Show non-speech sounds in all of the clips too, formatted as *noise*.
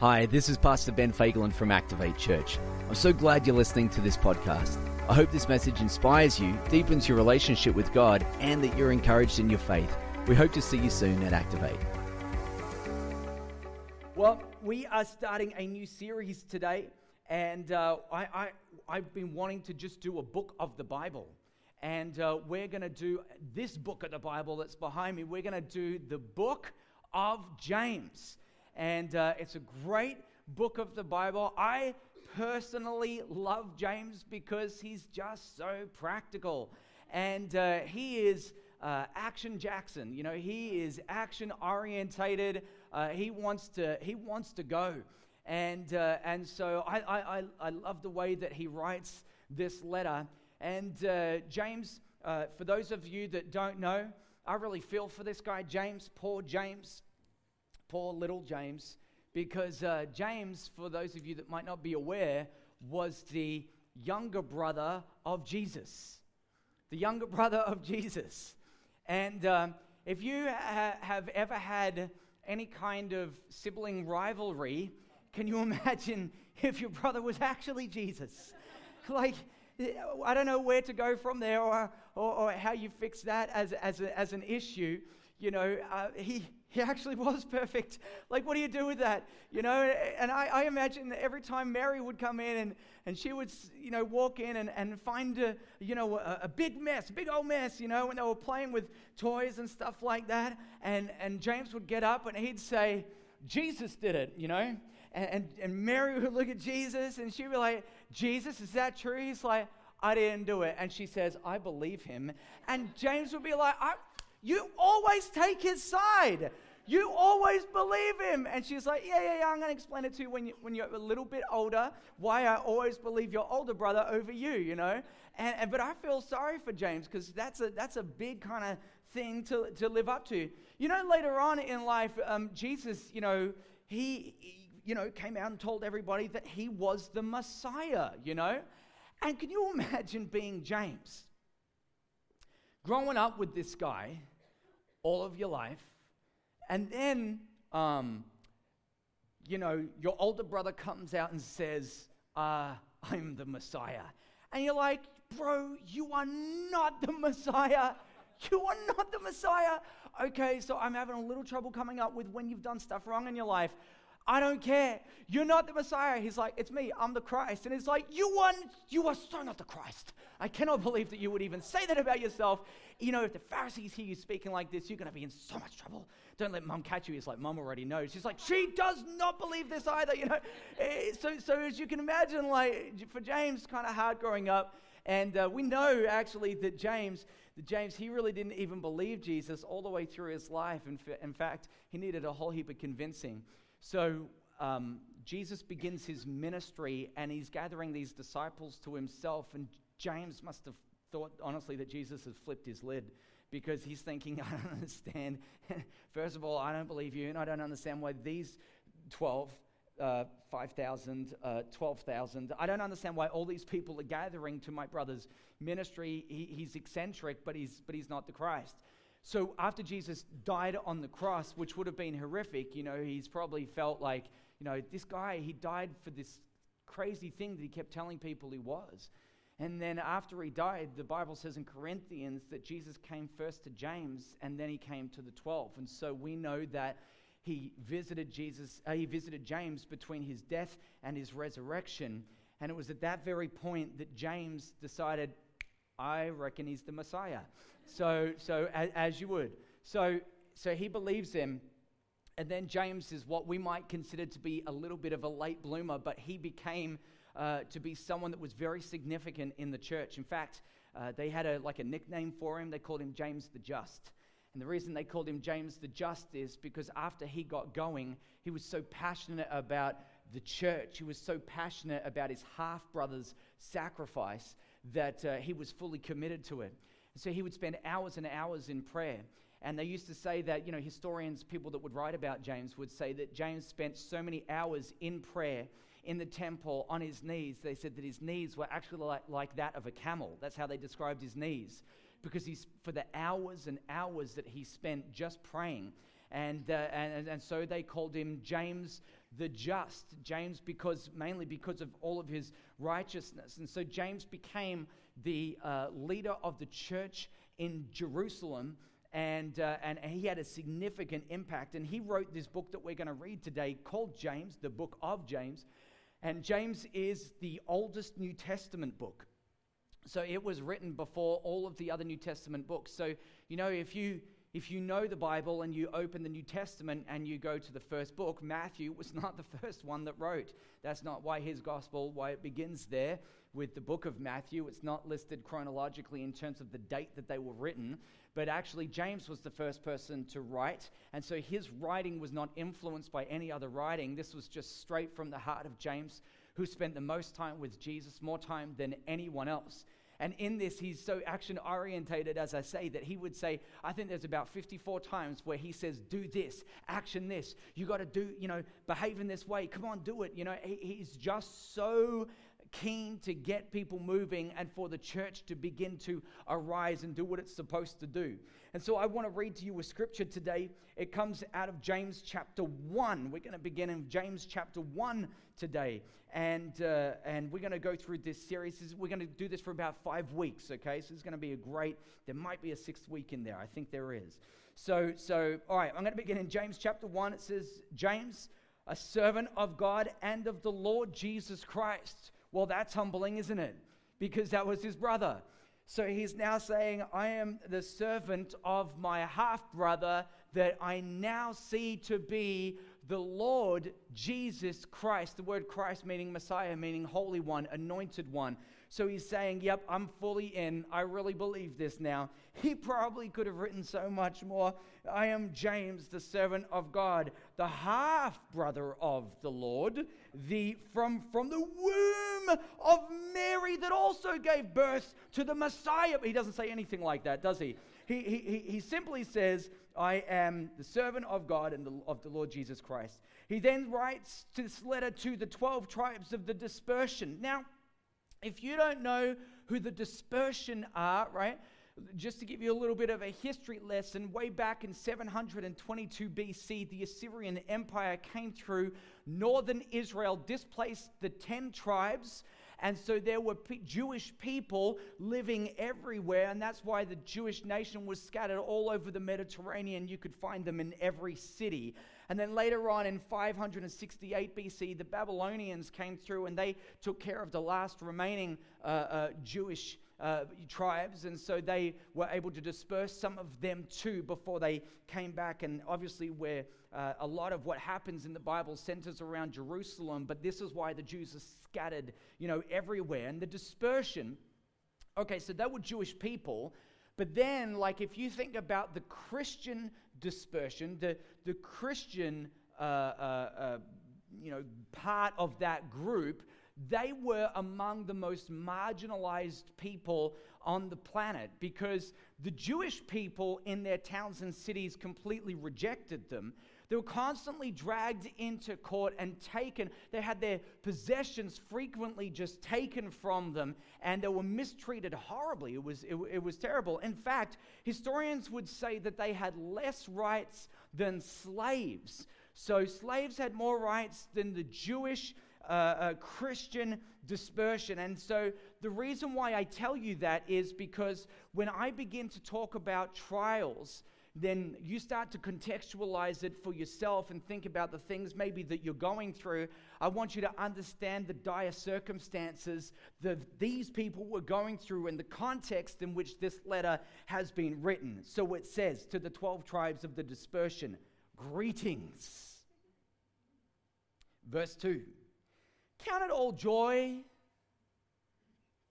Hi, this is Pastor Ben Fagelin from Activate Church. I'm so glad you're listening to this podcast. I hope this message inspires you, deepens your relationship with God, and that you're encouraged in your faith. We hope to see you soon at Activate. Well, we are starting a new series today, and uh, I, I, I've been wanting to just do a book of the Bible. And uh, we're going to do this book of the Bible that's behind me. We're going to do the book of James. And uh, it's a great book of the Bible. I personally love James because he's just so practical. And uh, he is uh, action Jackson. You know, he is action orientated. Uh, he wants to he wants to go, and uh, and so I, I I love the way that he writes this letter. And uh, James, uh, for those of you that don't know, I really feel for this guy, James. Poor James, poor little James, because uh, James, for those of you that might not be aware, was the younger brother of Jesus. The younger *laughs* brother of Jesus. And um, if you ha- have ever had any kind of sibling rivalry, can you *laughs* imagine if your brother was actually Jesus? *laughs* like, I don't know where to go from there or, or, or how you fix that as, as, a, as an issue. You know, uh, he, *laughs* he actually was perfect. Like, what do you do with that? You know, and I, I imagine that every time Mary would come in and, and she would, you know, walk in and, and find, a, you know, a, a big mess, big old mess, you know, when they were playing with toys and stuff like that. And, and James would get up and he'd say, Jesus did it, you know. And, and, and Mary *laughs* would look at Jesus and she'd be like, Jesus, is that true? He's like, I didn't do it. And she says, I believe him. And James would be like, You always take his side. You always believe him. And she's like, Yeah, yeah, yeah, I'm going to explain it to you when, you when you're a little bit older, why I always believe your older brother over you, you know? And, and but I feel sorry for James because that's a, that's a big kind of thing to, to live up to. You know, later on in life, um, Jesus, you know, he, you know, came out and told everybody that he was the Messiah, you know? And can you imagine being James? Growing up with this guy all of your life, and then, um, you know, your older brother comes out and says, uh, I'm the Messiah. And you're like, bro, you are not the Messiah. You are not the Messiah. Okay, so I'm having a little trouble coming up with when you've done stuff wrong in your life. I don't care. You're not the Messiah. He's like, It's me. I'm the Christ. And he's like, You are, you are so not the Christ. I cannot believe that you would even say that about yourself. You know, if the Pharisees hear you speaking like this, you're going to be in so much trouble. Don't let mum catch you. He's like, Mum already knows. She's like, She does not believe this either. You know, eh, so, so as you can imagine, like, for James, kind of hard growing up. And uh, we know actually that James, that James, he really didn't even believe Jesus all the way through his life. In, in fact, he needed a whole heap of convincing. So um, Jesus begins his ministry and he's gathering these disciples to himself. And James must have thought, honestly, that Jesus has flipped his lid because he's thinking, *laughs* I don't understand. *laughs* First of all, I don't believe you, and I don't understand why these 12, uh, 5,000, uh, 12,000, I don't understand why all these people are gathering to my brother's ministry. He, he's eccentric, but he's, but he's not the Christ. So after Jesus died on the cross, which would have been horrific, you know, he's probably felt like, you know, this guy, he died for this crazy thing that he kept telling people he was. And then after he died, the Bible says in Corinthians that Jesus came first to James and then he came to the 12. And so we know that he visited Jesus, uh, he visited James between his death and his resurrection. And it was at that very point that James decided, I reckon he's the Messiah. So, so as, as you would. So, so he believes him. And then James is what we might consider to be a little bit of a late bloomer, but he became uh, to be someone that was very significant in the church. In fact, uh, they had a, like a nickname for him. They called him James the Just. And the reason they called him James the Just is because after he got going, he was so passionate about the church. He was so passionate about his half brother's sacrifice that uh, he was fully committed to it. So he would spend hours and hours in prayer. And they used to say that, you know, historians, people that would write about James, would say that James spent so many hours in prayer in the temple on his knees. They said that his knees were actually like, like that of a camel. That's how they described his knees. Because he's, for the hours and hours that he spent just praying. And, uh, and, and so they called him James the just. James, because mainly because of all of his righteousness. And so James became the uh, leader of the church in Jerusalem. And, uh, and he had a significant impact. And he wrote this book that we're going to read today called James, the book of James. And James is the oldest New Testament book. So it was written before all of the other New Testament books. So, you know, if you if you know the Bible and you open the New Testament and you go to the first book, Matthew *laughs* was not the first one that wrote. That's not why his gospel, why it begins there with the book of Matthew. It's not listed chronologically in terms of the date that they were written, but actually James was the first person to write. And so his writing was not influenced by any other writing. This was just straight from the heart of James, who spent the most time with Jesus, more time than anyone else. And in this, he's so action orientated, as I say, that he would say, I think there's about 54 times where he says, Do this, action this. You got to do, you know, behave in this way. Come on, do it. You know, he, he's just so keen to get people moving and for the church to begin to arise and do what it's supposed to do. And so I want to read to you a scripture today. It comes out of James chapter 1. We're going to begin in James chapter 1 today. And, uh, and we're going to go through this series. We're going to do this for about five weeks, okay? So it's going to be a great, there might be a sixth week in there. I think there is. So, so all right, I'm going to begin in James chapter 1. It says, James, a servant of God and of the Lord Jesus Christ well, that's humbling, isn't it? Because that was his brother. So he's now saying, I am the servant of my half brother that I now see to be the Lord Jesus Christ. The word Christ meaning Messiah, meaning Holy One, Anointed One. So he's saying, Yep, I'm fully in. I really believe this now. He probably could have written so much more. I am James, the servant of God, the half brother of the Lord, the from, from the womb of Mary that also gave birth to the Messiah. He doesn't say anything like that, does he? He, he, he simply says, I am the servant of God and the, of the Lord Jesus Christ. He then writes this letter to the 12 tribes of the dispersion. Now, if you don't know who the dispersion are, right? Just to give you a little bit of a history lesson, way back in 722 BC, the Assyrian Empire came through northern Israel, displaced the 10 tribes, and so there were Jewish people living everywhere, and that's why the Jewish nation was scattered all over the Mediterranean. You could find them in every city. And then later on in 568 BC, the Babylonians came through and they took care of the last remaining uh, uh, Jewish uh, tribes, and so they were able to disperse some of them too before they came back. And obviously, where uh, a lot of what happens in the Bible centers around Jerusalem, but this is why the Jews are scattered, you know, everywhere. And the dispersion, okay, so they were Jewish people. But then, like, if you think about the Christian dispersion, the, the Christian, uh, uh, uh, you know, part of that group, they were among the most marginalized people on the planet because the Jewish people in their towns and cities completely rejected them. They were constantly dragged into court and taken. They had their possessions frequently just taken from them, and they were mistreated horribly. It was, it, it was terrible. In fact, historians would say that they had less rights than slaves. So, slaves had more rights than the Jewish uh, uh, Christian dispersion. And so, the reason why I tell you that is because when I begin to talk about trials, then you start to contextualize it for yourself and think about the things maybe that you're going through. I want you to understand the dire circumstances that these people were going through and the context in which this letter has been written. So it says to the 12 tribes of the dispersion, Greetings. Verse 2 Count it all joy.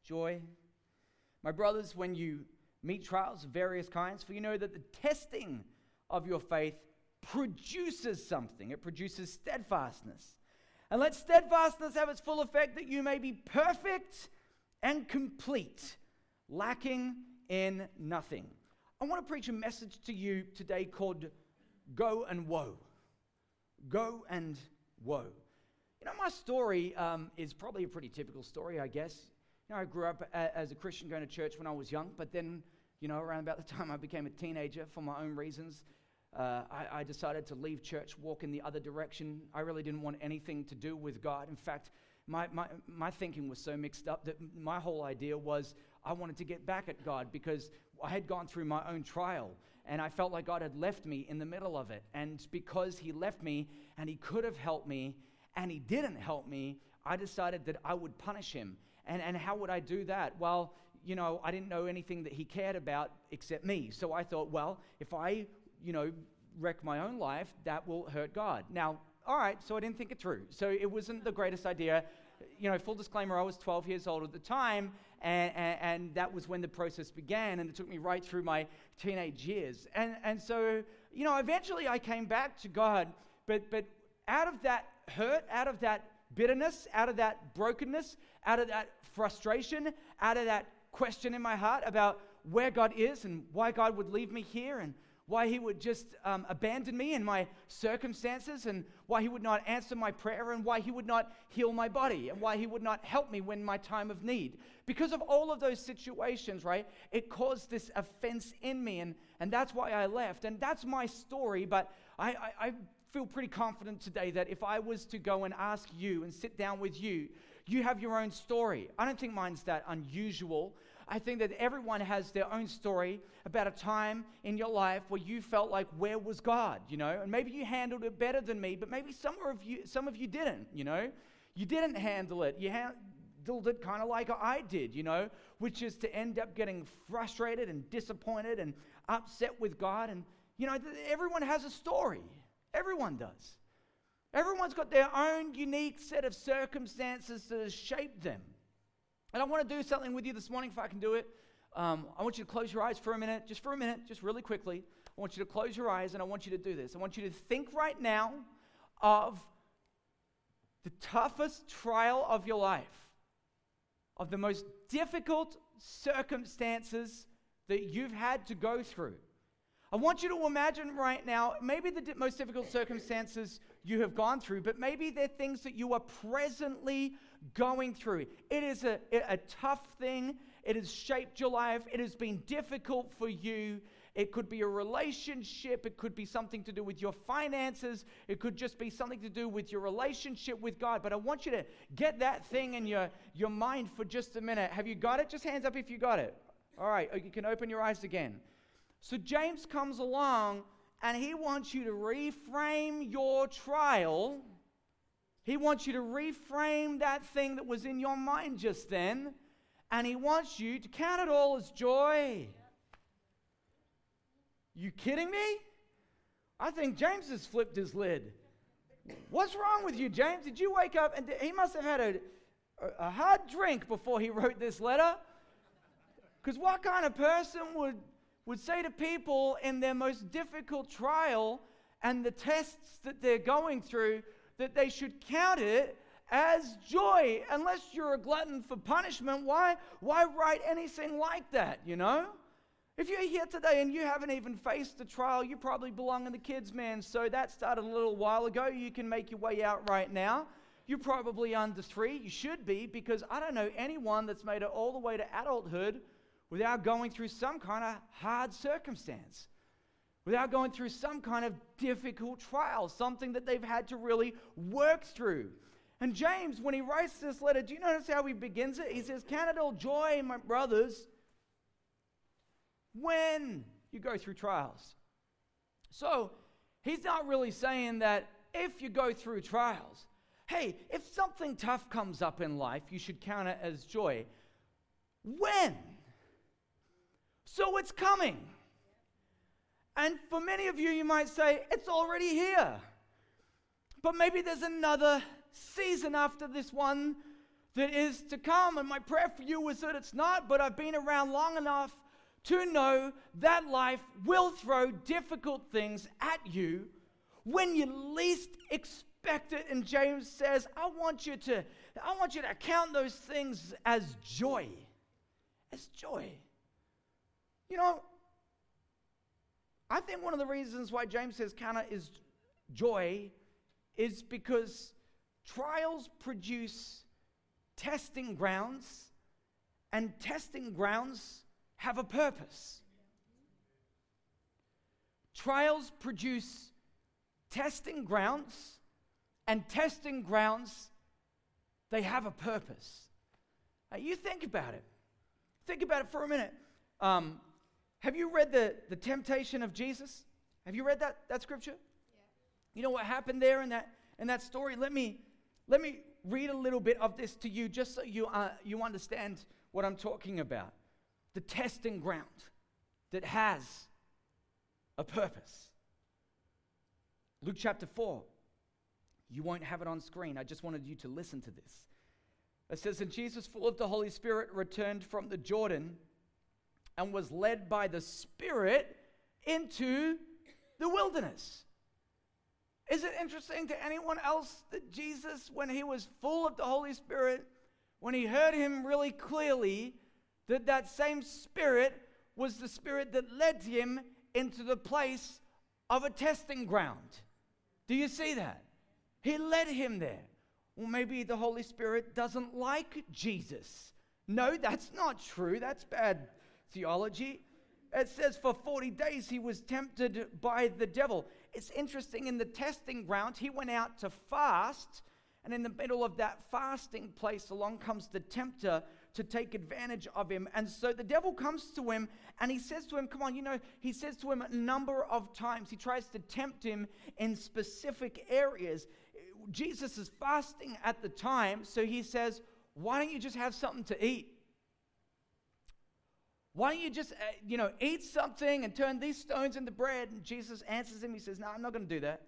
Joy. My brothers, when you meet trials of various kinds, for you know that the testing of your faith produces something. It produces steadfastness. And let steadfastness have its full effect that you may be perfect and complete, lacking in nothing. I want to preach a message to you today called Go and Woe. Go and Woe. You know, my story um, is probably a pretty typical story, I guess. You know, I grew up a, as a Christian going to church when I was young, but then, you know, around about the time I became a teenager, for my own reasons, uh, I, I decided to leave church, walk in the other direction. I really didn't want anything to do with God. In fact, my, my, my thinking was so mixed up that my whole idea was I wanted to get back at God because I had gone through my own trial and I felt like God had left me in the middle of it. And because He left me and He could have helped me and He didn't help me, I decided that I would punish Him. And, and how would I do that? Well, you know, I didn't know anything that He cared about except me. So I thought, well, if I, you know, wreck my own life, that will hurt God. Now, all right, so I didn't think it through. So it wasn't the greatest idea. You know, full disclaimer, I was 12 years old at the time, and, and, and, that was when the process began, and it took me right through my teenage years. And, and so, you know, eventually I came back to God, but, but out of that hurt, out of that bitterness, out of that brokenness, out of that frustration, out of that question in my heart about where God is and why God would leave me here and why he would just um, abandon me in my circumstances, and why he would not answer my prayer, and why he would not heal my body, and why he would not help me when my time of need. Because of all of those situations, right, it caused this offense in me, and, and that's why I left. And that's my story, but I, I, I feel pretty confident today that if I was to go and ask you and sit down with you, you have your own story. I don't think mine's that unusual. I think that everyone has their own story about a time in your life where you felt like, where was God? You know, and maybe you handled it better than me, but maybe some of you, some of you didn't, you know. You didn't handle it. You handled it kind of like I did, you know, which is to end up getting frustrated and disappointed and upset with God. And, you know, everyone has a story. Everyone does. Everyone's got their own unique set of circumstances that has shaped them. And I want to do something with you this morning, if I can do it. Um, I want you to close your eyes for a minute, just for a minute, just really quickly. I want you to close your eyes and I want you to do this. I want you to think right now of the toughest trial of your life, of the most difficult circumstances that you've had to go through. I want you to imagine right now, maybe the most difficult circumstances you have gone through, but maybe they're things that you are presently going through. It is a, a tough thing. It has shaped your life. It has been difficult for you. It could be a relationship. It could be something to do with your finances. It could just be something to do with your relationship with God. But I want you to get that thing in your, your mind for just a minute. Have you got it? Just hands up if you got it. All right, oh, you can open your eyes again. So James comes along and he wants you to reframe your trial he wants you to reframe that thing that was in your mind just then, and He wants you to count it all as joy. You kidding me? I think James has flipped his lid. What's wrong with you, James? Did you wake up and he must have had a, a hard drink before he wrote this letter? Because what kind of person would, would say to people in their most difficult trial and the tests that they're going through, that they should count it as joy. Unless you're a glutton for punishment, why, why write anything like that, you know? If you're here today and you haven't even faced the trial, you probably belong in the kids' man. So that started a little while ago. You can make your way out right now. You're probably under three. You should be, because I don't know anyone that's made it all the way to adulthood without going through some kind of hard circumstance without going through some kind of difficult trial, something that they've had to really work through. And James, when he writes this letter, do you notice how he begins it? He says, Count it all joy, my brothers, when you go through trials. So he's not really saying that if you go through trials, hey, if something tough comes up in life, you should count it as joy. When? So it's coming. And for many of you, you might say, it's already here. But maybe there's another season after this one that is to come. And my prayer for you is that it's not, but I've been around long enough to know that life will throw difficult things at you when you least expect it. And James says, I want you to, I want you to count those things as joy. As joy. You know, I think one of the reasons why James says "Canna is joy is because trials produce testing grounds, and testing grounds have a purpose. trials produce testing grounds, and testing grounds, they have a purpose. Now, you think about it. Think about it for a minute. Um, have you read the, the temptation of Jesus? Have you read that, that scripture? Yeah. You know what happened there in that, in that story? Let me, let me read a little bit of this to you just so you, uh, you understand what I'm talking about. The testing ground that has a purpose. Luke chapter 4. You won't have it on screen. I just wanted you to listen to this. It says, And Jesus, full of the Holy Spirit, returned from the Jordan and was led by the Spirit into the wilderness. Is it interesting to anyone else that Jesus, when he was full of the Holy Spirit, when he heard him really clearly, that that same Spirit was the Spirit that led him into the place of a testing ground? Do you see that? He led him there. Well, maybe the Holy Spirit doesn't like Jesus. No, that's not true. That's bad theology. It says for 40 days he was tempted by the devil. It's interesting, in the testing ground, he went out to fast, and in the middle of that fasting place, along comes the tempter to take advantage of him. And so the devil comes to him and he says to him, Come on, you know, he says to him a number of times. He tries to tempt him in specific areas. Jesus is fasting at the time, so he says, Why don't you just have something to eat? Why don't you just, uh, you know, eat something and turn these stones into bread? And Jesus answers him. He says, No, I'm not going to do that.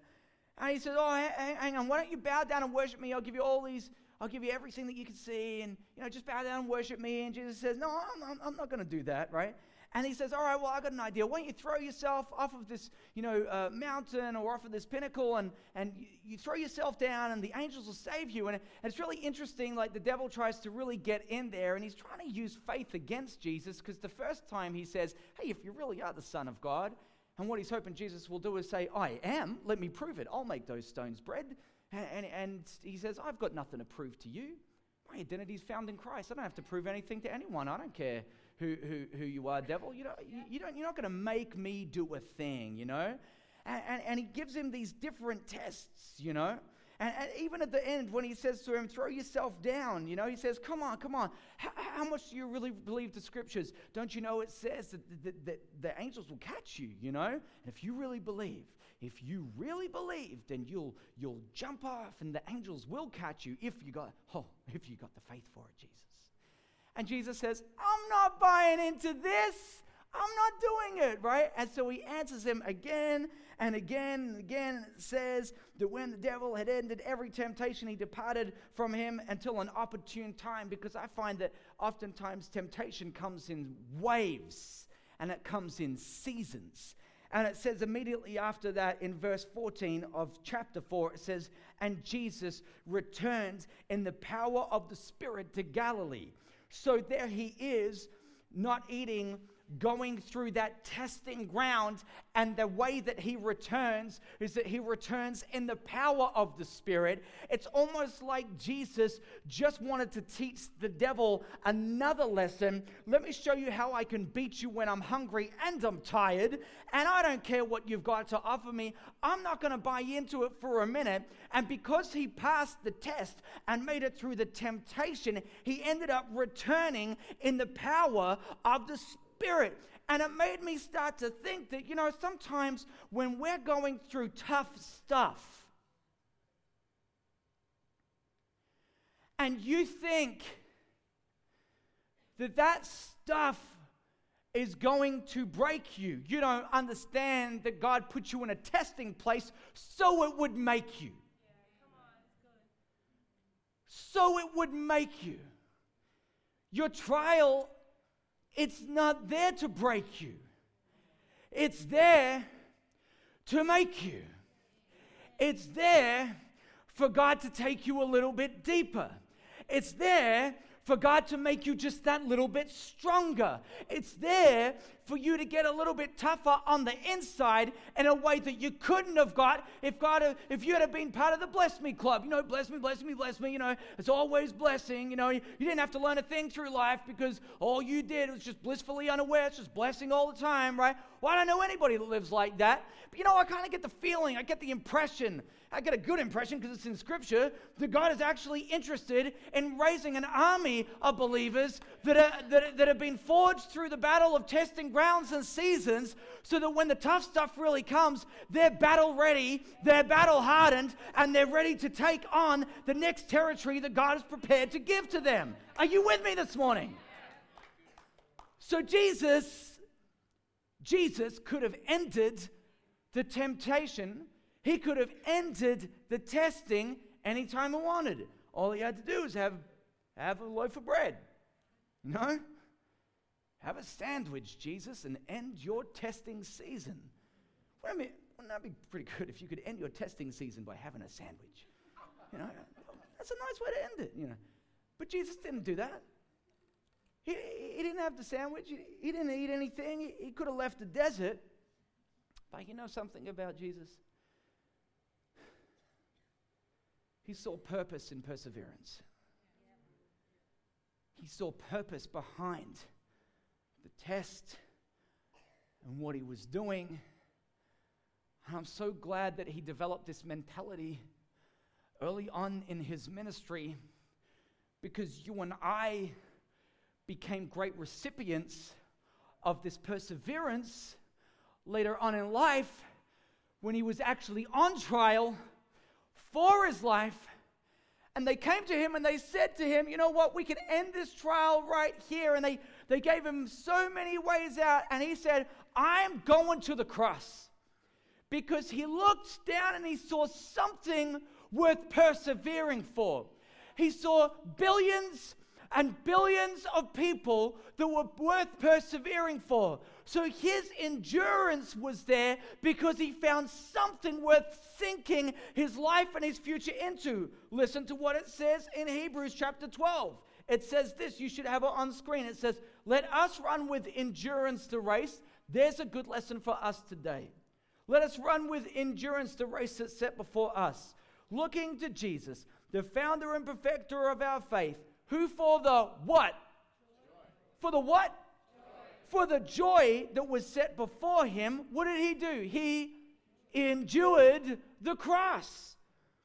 And he says, Oh, hang on. Why don't you bow down and worship me? I'll give you all these, I'll give you everything that you can see. And, you know, just bow down and worship me. And Jesus says, No, I'm, I'm not going to do that, right? And he says, All right, well, I got an idea. Why don't you throw yourself off of this, you know, uh, mountain or off of this pinnacle and, and you, you, throw yourself down and the angels will save you. And, and it's really interesting, like the devil tries to really get in there and he's trying to use faith against Jesus because the first time he says, Hey, if you really are the Son of God, and what he's hoping Jesus will do is say, I am, let me prove it. I'll make those stones bread. And, and, and he says, I've got nothing to prove to you. My identity is found in Christ. I don't have to prove anything to anyone. I don't care who, who, you are, devil. You, know, you, you don't, you're not going to make me do a thing, you know? And, and, and, he gives him these different tests, you know? And, and, even at the end, when he says to him, throw yourself down, you know, he says, come on, come on. How, how much do you really believe the scriptures? Don't you know it says that, that, that the angels will catch you, you know? And if you really believe, if you really believe, then you'll, you'll jump off and the angels will catch you if you got, *laughs* oh, if you got the faith for it, Jesus. And Jesus says, I'm not buying into this. I'm not doing it, right? And so he answers him again and again and again. Says that when the devil had ended every temptation, he departed from him until an opportune time, because I find that oftentimes temptation comes in waves and it comes in seasons. And it says immediately after that in verse 14 of chapter 4, it says, And Jesus returns in the power of the Spirit to Galilee so there he is, not eating going through that testing ground. And the way that he returns is that he returns in the power of the Spirit. It's almost like Jesus just wanted to teach the devil another lesson. Let me show you how I can beat you when I'm hungry and I'm tired. And I don't care what you've got to offer me. I'm not going to buy into it for a minute. And because he passed the test and made it through the temptation, he ended up returning in the power of the Spirit. Spirit. And it made me start to think that, you know, sometimes when we're going through tough stuff, and you think that that stuff is going to break you. You don't understand that God put you in a testing place so it would make you. so it would make you. Your trial it's not there to break you, it's there to make you. It's there for God to take you a little bit deeper. It's there for God to make you just that little bit stronger. It's there for you to get a little bit tougher on the inside in a way that you couldn't have got if God, if you had been part of the Bless Me Club. You know, bless me, bless me, bless me. You know, it's always blessing. You know, you, you didn't have to learn a thing through life because all you did was just blissfully unaware. It's just blessing all the time, right? Well, I don't know anybody that lives like that. But you know, I kind of get the feeling, I get the impression I get a good impression because it's in Scripture that God is actually interested in raising an army of believers that, are, that, that have been forged through the battle of testing grounds and seasons so that when the tough stuff really comes, they're battle ready, they're battle hardened, and they're ready to take on the next territory that God is prepared to give to them. Are you with me this morning? So Jesus, Jesus could have ended the temptation he could have entered the testing anytime he wanted. All he had to do was have, have a loaf of bread. Know? Have a sandwich, Jesus, and end your testing season. Well, I mean, wouldn't that be pretty good if you could end your testing season by having a sandwich? You know, that's a nice way to end it, you know. But Jesus didn't do that. He, he didn't have the sandwich. He, he didn't eat anything. He, he could have left the desert. But you know something about Jesus? He saw purpose in perseverance. He saw purpose behind the test and what he was doing. And I'm so glad that he developed this mentality early on in his ministry because you and I became great recipients of this perseverance later on in life when he was actually on trial for his life. And they came to him and they said to him, You know what? We can end this trial right here. And they, they gave him so many ways out. And he said, I'm going to the cross. Because he looked down and he saw something worth persevering for. He saw billions and billions of people that were worth persevering for. So his endurance was there because he found something worth sinking his life and his future into. Listen to what it says in Hebrews chapter 12. It says this, you should have it on screen. It says, Let us run with endurance the race. There's a good lesson for us today. Let us run with endurance the race that's set before us, looking to Jesus, the founder and perfecter of our faith, who for the what? For the what? For the joy that was set before him, what did he do? He endured the cross.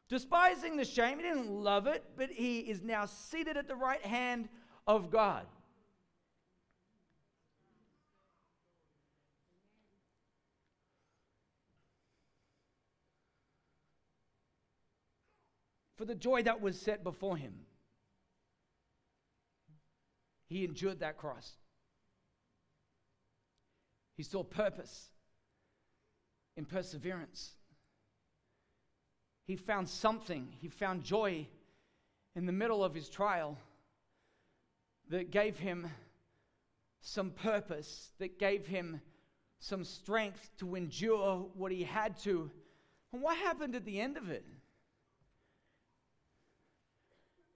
Despising the shame, he didn't love it, but he is now seated at the right hand of God. For the joy that was set before him, he endured that cross. He saw purpose in perseverance. He found something, he found joy in the middle of his trial that gave him some purpose, that gave him some strength to endure what he had to. And what happened at the end of it?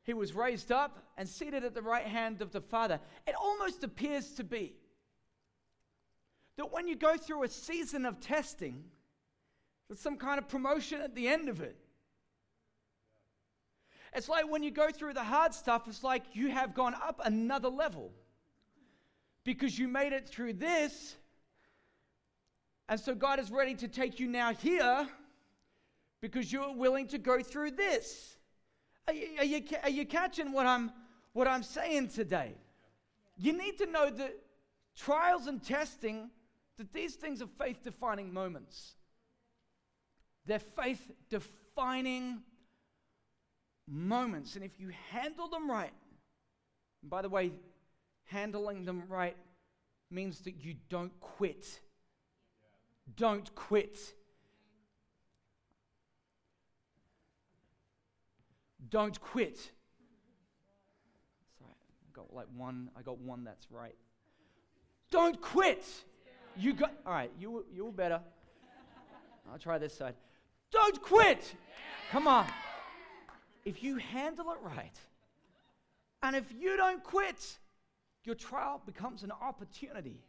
He was raised up and seated at the right hand of the Father. It almost appears to be that when you go through a season of testing, there's some kind of promotion at the end of it. It's like when you go through the hard stuff, it's like you have gone up another level because you made it through this. And so God is ready to take you now here because you're willing to go through this. Are you, are you, are you catching what I'm, what I'm saying today? You need to know that trials and testing, that these things are faith defining moments. They're faith defining moments. And if you handle them right, by the way, handling them right means that you don't quit. Don't quit. Don't quit. Sorry, I got like one. I got one that's right. Don't quit. You got all right. You you were better. I'll try this side. Don't quit. Come on. If you handle it right, and if you don't quit, your trial becomes an opportunity.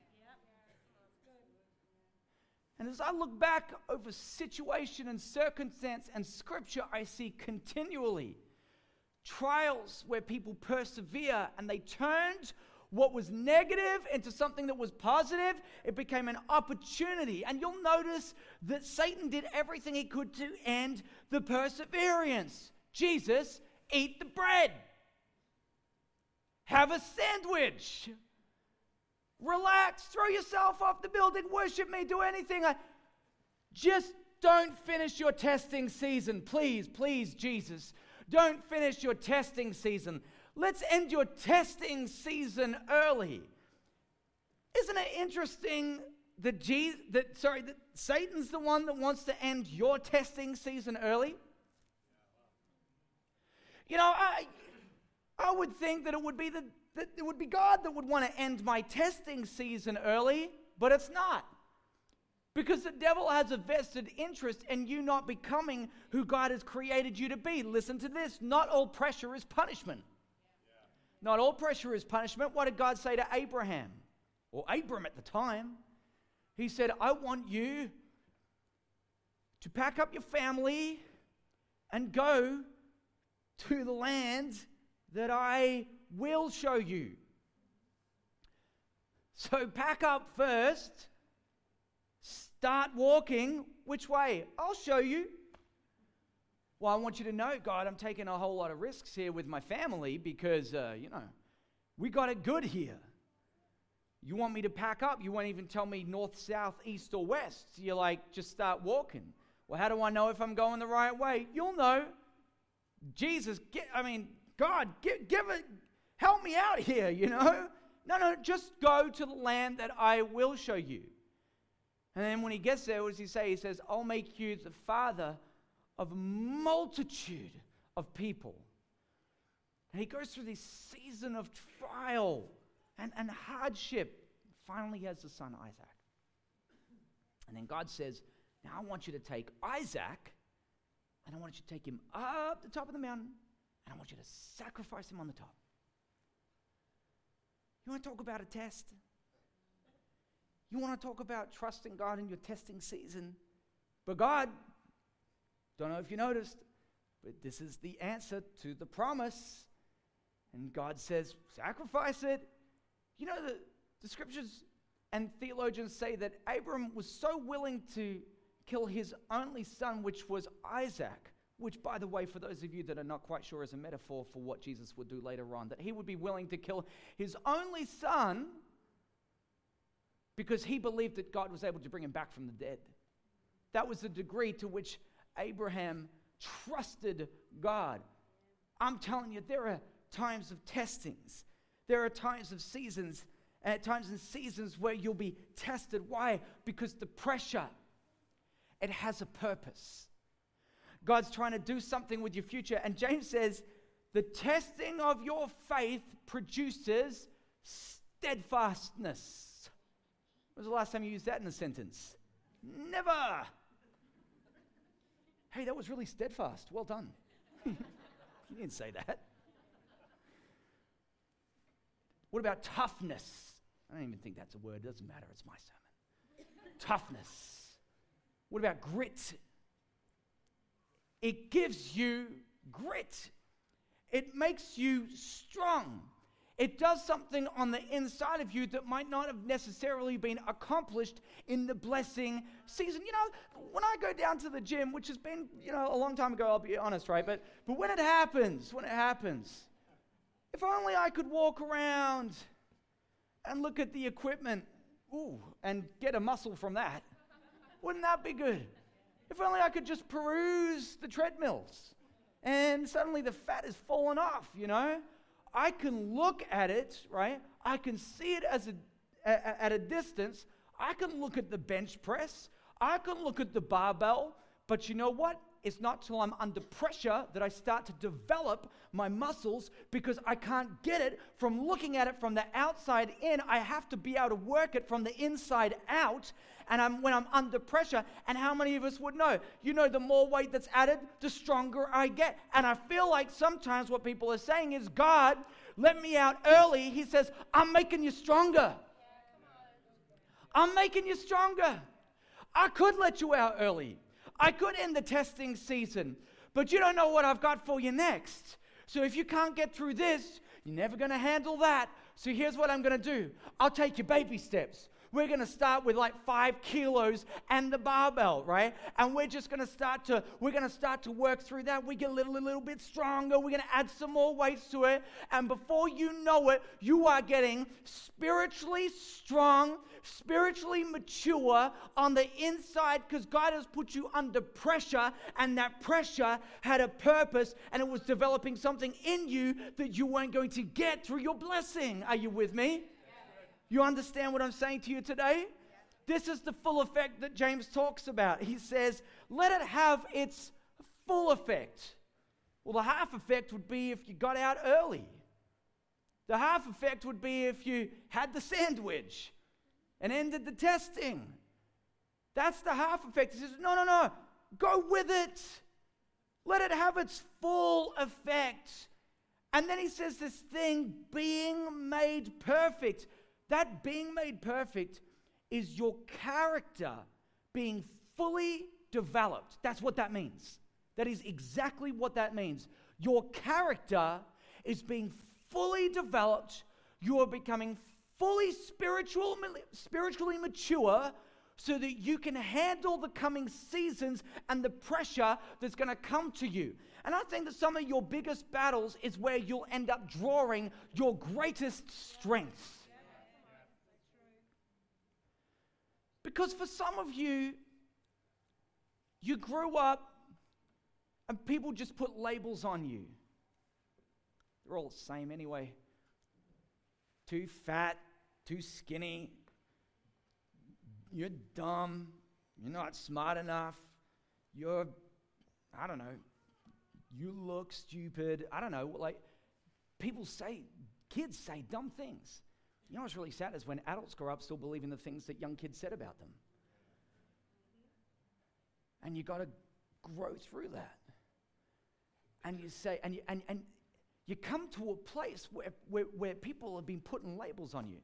And as I look back over situation and circumstance and scripture, I see continually trials where people persevere and they turned what was negative into something that was positive. It became an opportunity. And you'll notice that Satan did everything he could to end the perseverance. Jesus, eat the bread, have a sandwich, relax, throw yourself off the building, worship me, do anything. I, just don't finish your testing season. Please, please, Jesus. Don't finish your testing season. Let's end your testing season early. Isn't it interesting that, Jesus, that sorry, that Satan's the one that wants to end your testing season early? You know, I, I would think that it would be the, that it would be God that would want to end my testing season early, but it's not. Because the devil has a vested interest in you not becoming who God has created you to be. Listen to this not all pressure is punishment. Not all pressure is punishment. What did God say to Abraham? Or Abram at the time? He said, I want you to pack up your family and go to the land that I will show you. So pack up first Start walking. Which way? I'll show you. Well, I want you to know, God, I'm taking a whole lot of risks here with my family because, uh, you know, we got it good here. You want me to pack up? You won't even tell me north, south, east, or west. You're like, just start walking. Well, how do I know if I'm going the right way? You'll know. Jesus, get, I mean, God, give, give it, help me out here, you know? *laughs* No, no, just go to the land that I will show you. And then when he gets there, what does he say? He says, I'll make you the father of a multitude of people. And he goes through this season of trial and, and hardship. Finally, he has the son Isaac. And then God says, Now I want you to take Isaac and I want you to take him up the top of the mountain and I want you to sacrifice him on the top. You want to talk about a test? You want to talk about trusting God in your testing season. But God, don't know if you noticed, but this is the answer to the promise. And God says, sacrifice it. You know, the, the scriptures and theologians say that Abram was so willing to kill his only son, which was Isaac, which, by the way, for those of you that are not quite sure, is a metaphor for what Jesus would do later on, that he would be willing to kill his only son because he believed that God was able to bring him back from the dead. That was the degree to which Abraham trusted God. I'm telling you, there are times of testings, there are times of seasons, and at times and seasons where you'll be tested. Why? Because the pressure, it has a purpose. God's trying to do something with your future. And James says, the testing of your faith produces steadfastness. When was the last time you used that in a sentence? Never. Hey, that was really steadfast. Well done. *laughs* you didn't say that. What about toughness? I don't even think that's a word. It doesn't matter. It's my sermon. toughness. What about grit? It gives you grit. It makes you strong. It does something on the inside of you that might not have necessarily been accomplished in the blessing season. You know, when I go down to the gym, which has been, you know, a long time ago, I'll be honest, right? But, but when it happens, when it happens, if only I could walk around and look at the equipment, ooh, and get a muscle from that. Wouldn't that be good? If only I could just peruse the treadmills and suddenly the fat is fallen off, you know? I can look at it, right? I can see it as a, a, at a distance. I can look at the bench press. I can look at the barbell. But you know what? It's not till I'm under pressure that I start to develop my muscles because I can't get it from looking at it from the outside in. I have to be able to work it from the inside out. And I'm, when I'm under pressure, and how many of us would know? You know, the more weight that's added, the stronger I get. And I feel like sometimes what people are saying is, God, let me out early. He says, I'm making you stronger. I'm making you stronger. I could let you out early. I could end the testing season, but you don't know what I've got for you next. So if you can't get through this, you're never going to handle that. So here's what I'm going to do I'll take you baby steps. We're going to start with like five kilos and the barbell, right? And we're just going to start to we're going to start to work through that. We get a little a little bit stronger. We're going to add some more weights to it, and before you know it, you are getting spiritually strong, spiritually mature on the inside because God has put you under pressure, and that pressure had a purpose, and it was developing something in you that you weren't going to get through your blessing. Are you with me? You understand what I'm saying to you today? This is the full effect that James talks about. He says, let it have its full effect. Well, the half effect would be if you got out early. The half effect would be if you had the sandwich and ended the testing. That's the half effect. He says, no, no, no, go with it. Let it have its full effect. And then he says this thing being made perfect. That being made perfect is your character being fully developed. That's what that means. That is exactly what that means. Your character is being fully developed. You are becoming fully spiritual, spiritually mature so that you can handle the coming seasons and the pressure that's going to come to you. And I think that some of your biggest battles is where you'll end up drawing your greatest strength. Because for some of you, you grew up and people just put labels on you. They're all the same anyway. Too fat, too skinny, you're dumb, you're not smart enough, you're, I don't know, you look stupid. I don't know, like people say, kids say dumb things. You know what's really sad is when adults grow up still believing the things that young kids said about them. And you got to grow through that. And you say, and you, and, and you come to a place where, where, where people have been putting labels on you.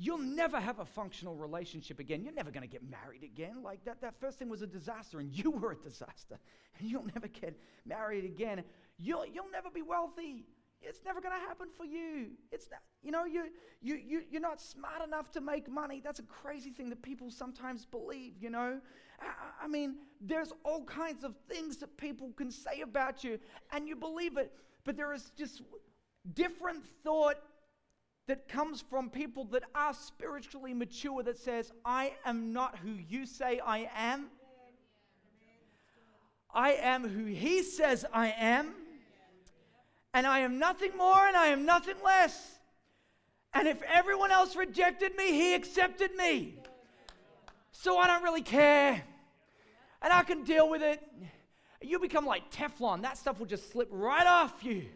You'll never have a functional relationship again. You're never going to get married again. Like that, that first thing was a disaster, and you *laughs* were a disaster. And you'll never get married again. You'll, you'll never be wealthy. It's never going to happen for you. It's not, you know, you, you, you, you're not smart enough to make money. That's a crazy thing that people sometimes believe, you know. I, I mean, there's all kinds of things that people can say about you, and you believe it. But there is just different thought that comes from people that are spiritually mature that says, I am not who you say I am. I am who he says I am and I am nothing more and I am nothing less. And if everyone else rejected me, he accepted me. So I don't really care. And I can deal with it. You become like Teflon. That stuff will just slip right off you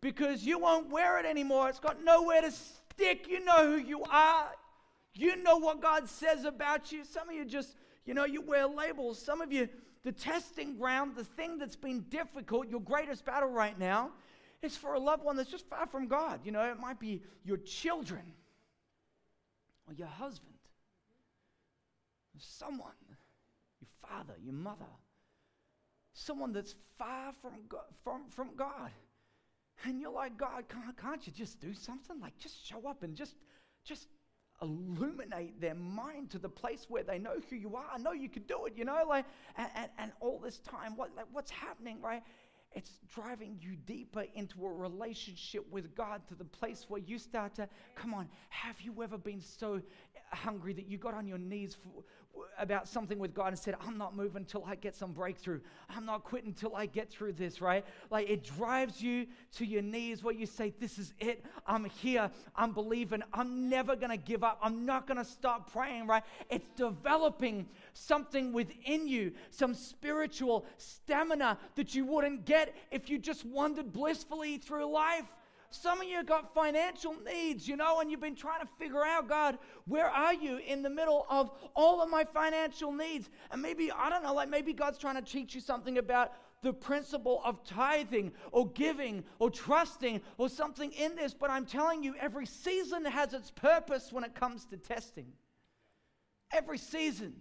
because you won't wear it anymore. It's got nowhere to stick. You know who you are. You know what God says about you. Some of you just, you know, you wear labels. Some of you, the testing ground, the thing that's been difficult, your greatest battle right now, is for a loved one that's just far from God. You know, it might be your children or your husband, someone, your father, your mother, someone that's far from God, from, from God. And you're like, God, can't, can't you just do something? Like, just show up and just, just illuminate their mind to the place where they know who you are. I know you can do it, you know, like, and, and, and all this time, what, like, what's happening, right? It's driving you deeper into a relationship with God to the place where you start to, come on, have you ever been so hungry that you got on your knees for, about something with God and said, I'm not moving until I get some breakthrough. I'm not quitting until I get through this, right? Like it drives you to your knees where you say, This is it. I'm here. I'm believing. I'm never going to give up. I'm not going to stop praying, right? It's developing something within you, some spiritual stamina that you wouldn't get if you just wandered blissfully through life. Some of you got financial needs, you know, and you've been trying to figure out, God, where are you in the middle of all of my financial needs? And maybe, I don't know, like maybe God's trying to teach you something about the principle of tithing or giving or trusting or something in this. But I'm telling you, every season has its purpose when it comes to testing. every season.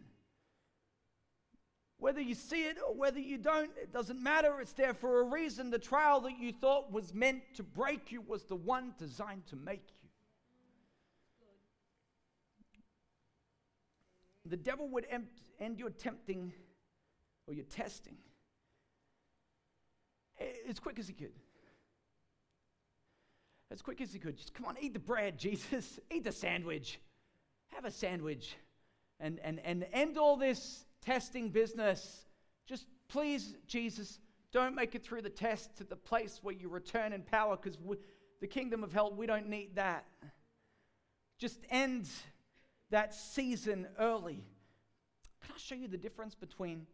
Whether you see it or whether you don't, it doesn't matter. It's there for a reason. The trial that you thought was meant to break you was the one designed to make you. The devil would end your tempting or your testing as quick as he could. As quick as he could. Just come on, eat the bread, *laughs* Jesus. Eat the sandwich. Have a sandwich. And, and, and end all this testing business. Just please, Jesus, don't make it through the test to the place where you return in power because the kingdom of hell, we don't need that. Just end that season early. Can I show you the difference between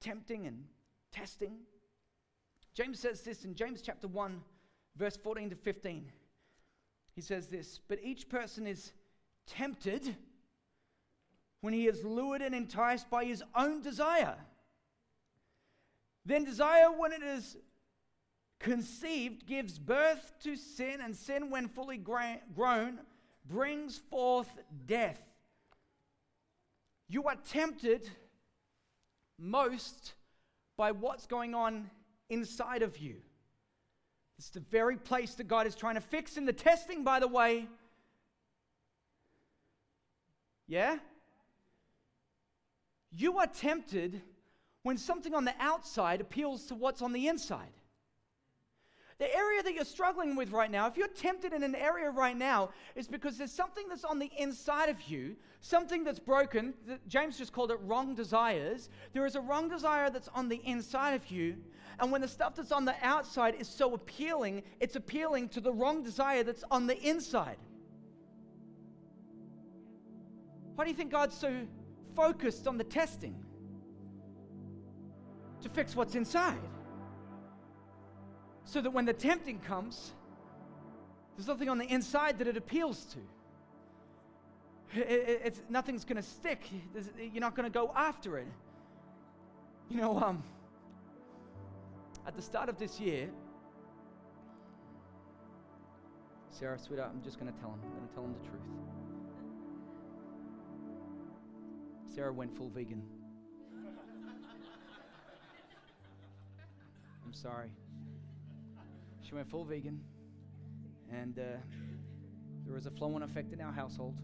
tempting and testing? James says this in James chapter 1, verse 14 to 15. He says this, but each person is tempted when he is lured and enticed by his own desire. Then desire, when it is conceived, gives birth to sin, and sin, when fully grown, brings forth death. You are tempted most by what's going on inside of you. It's the very place that God is trying to fix in the testing, by the way. Yeah? You are tempted when something on the outside appeals to what's on the inside. The area that you're struggling with right now, if you're tempted in an area right now, is because there's something that's on the inside of you, something that's broken. James just called it wrong desires. There is a wrong desire that's on the inside of you. And when the stuff that's on the outside is so appealing, it's appealing to the wrong desire that's on the inside. Why do you think God's so focused on the testing to fix what's inside. So that when the tempting comes, there's nothing on the inside that it appeals to. it's, nothing's going to stick. you're not going to go after it. You know, um, at the start of this year, Sarah, sweetheart, I'm just going to tell him. I'm going to tell him the truth. Sarah went full vegan. I'm sorry. She went full vegan, and uh, there was a flow on effect in our household.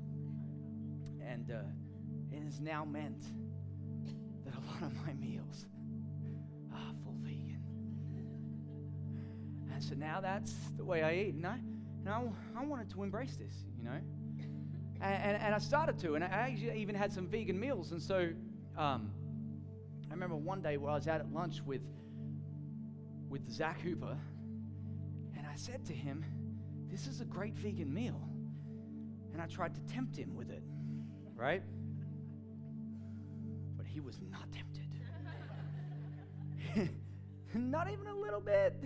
And uh, it has now meant that a lot of my meals are full vegan. And so now that's the way I eat. And I, and I, I wanted to embrace this, you know. And, and, and, I started to, and I actually even had some vegan meals. And so um, I remember one day while I was out at lunch with, with Zach Hooper, and I said to him, This is a great vegan meal. And I tried to tempt him with it, right? But he was not tempted. *laughs* not even a little bit.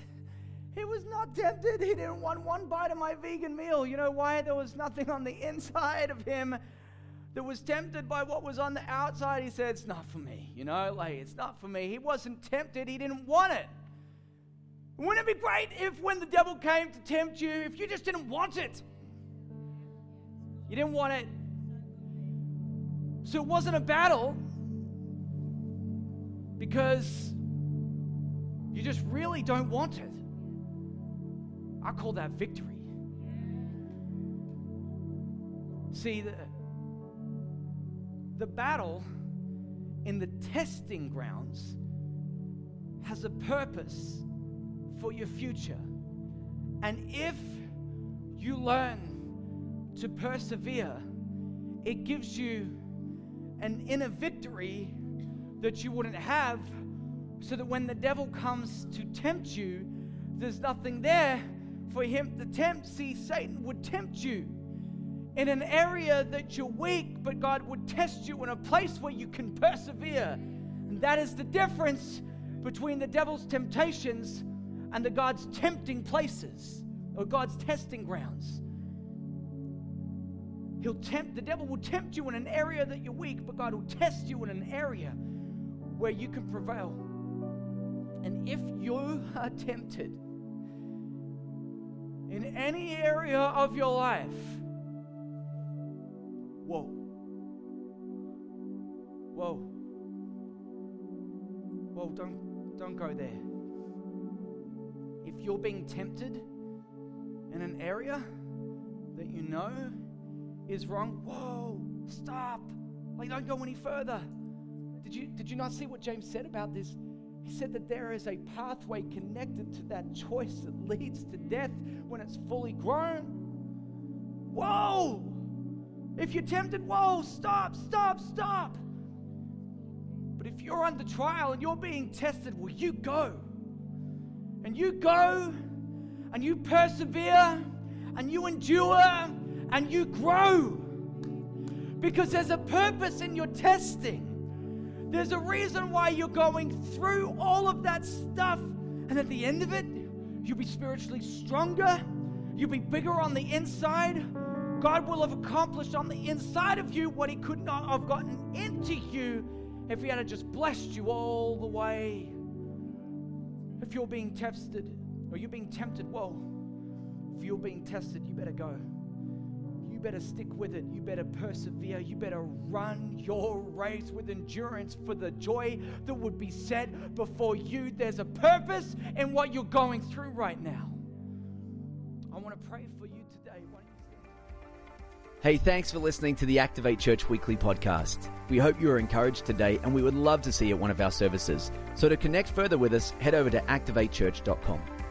He was not tempted. He didn't want one bite of my vegan meal. You know why? There was nothing on the *laughs* inside of him that was tempted by what was on the outside. He said, It's not for me. You know, like, it's not for me. He wasn't tempted. He didn't want it. Wouldn't it be great if when the devil came to tempt you, if you just didn't want it? You didn't want it. So it wasn't a battle because you just really don't want it. I call that victory. See, the, the battle in the testing grounds has a purpose for your future. And if you learn to persevere, it gives you an inner victory that you wouldn't have, so that when the devil comes to tempt you, there's nothing there for him to tempt. See, Satan would tempt you in an area that you're weak, but God would test you in a place where you can persevere. And that is the difference between the devil's temptations and the God's tempting places or God's testing grounds. He'll tempt, the devil will tempt you in an area that you're weak, but God will test you in an area where you can prevail. And if you are tempted, in any area of your life, whoa. whoa. Whoa, don't, don't go there. If you're being tempted in an area that you know is wrong, whoa, stop. Like, don't go any further. Did you, did you not see what James said about this? He said that there is a pathway connected to that choice that leads to death when it's fully grown. Whoa! If you're tempted, whoa, stop, stop, stop. But if you're under trial and you're being tested, well, you go. And you go and you persevere and you endure and you grow. Because there's a purpose in your testing. There's a reason why you're going through all of that stuff. And at the end of it, you'll be spiritually stronger. You'll be bigger on the inside. God will have accomplished on the inside of you what He could not have gotten into you if He had just blessed you all the way. If you're being tested or you're being tempted, well, if you're being tested, you better go better stick with it. You better persevere. You better run your race with endurance for the joy that would be set before you. There's a purpose in what you're going through right now. I want to pray for you today. Hey, thanks for listening to the Activate Church Weekly podcast. We hope you are encouraged today and we would love to see you at one of our services. So to connect further with us, head over to activatechurch.com.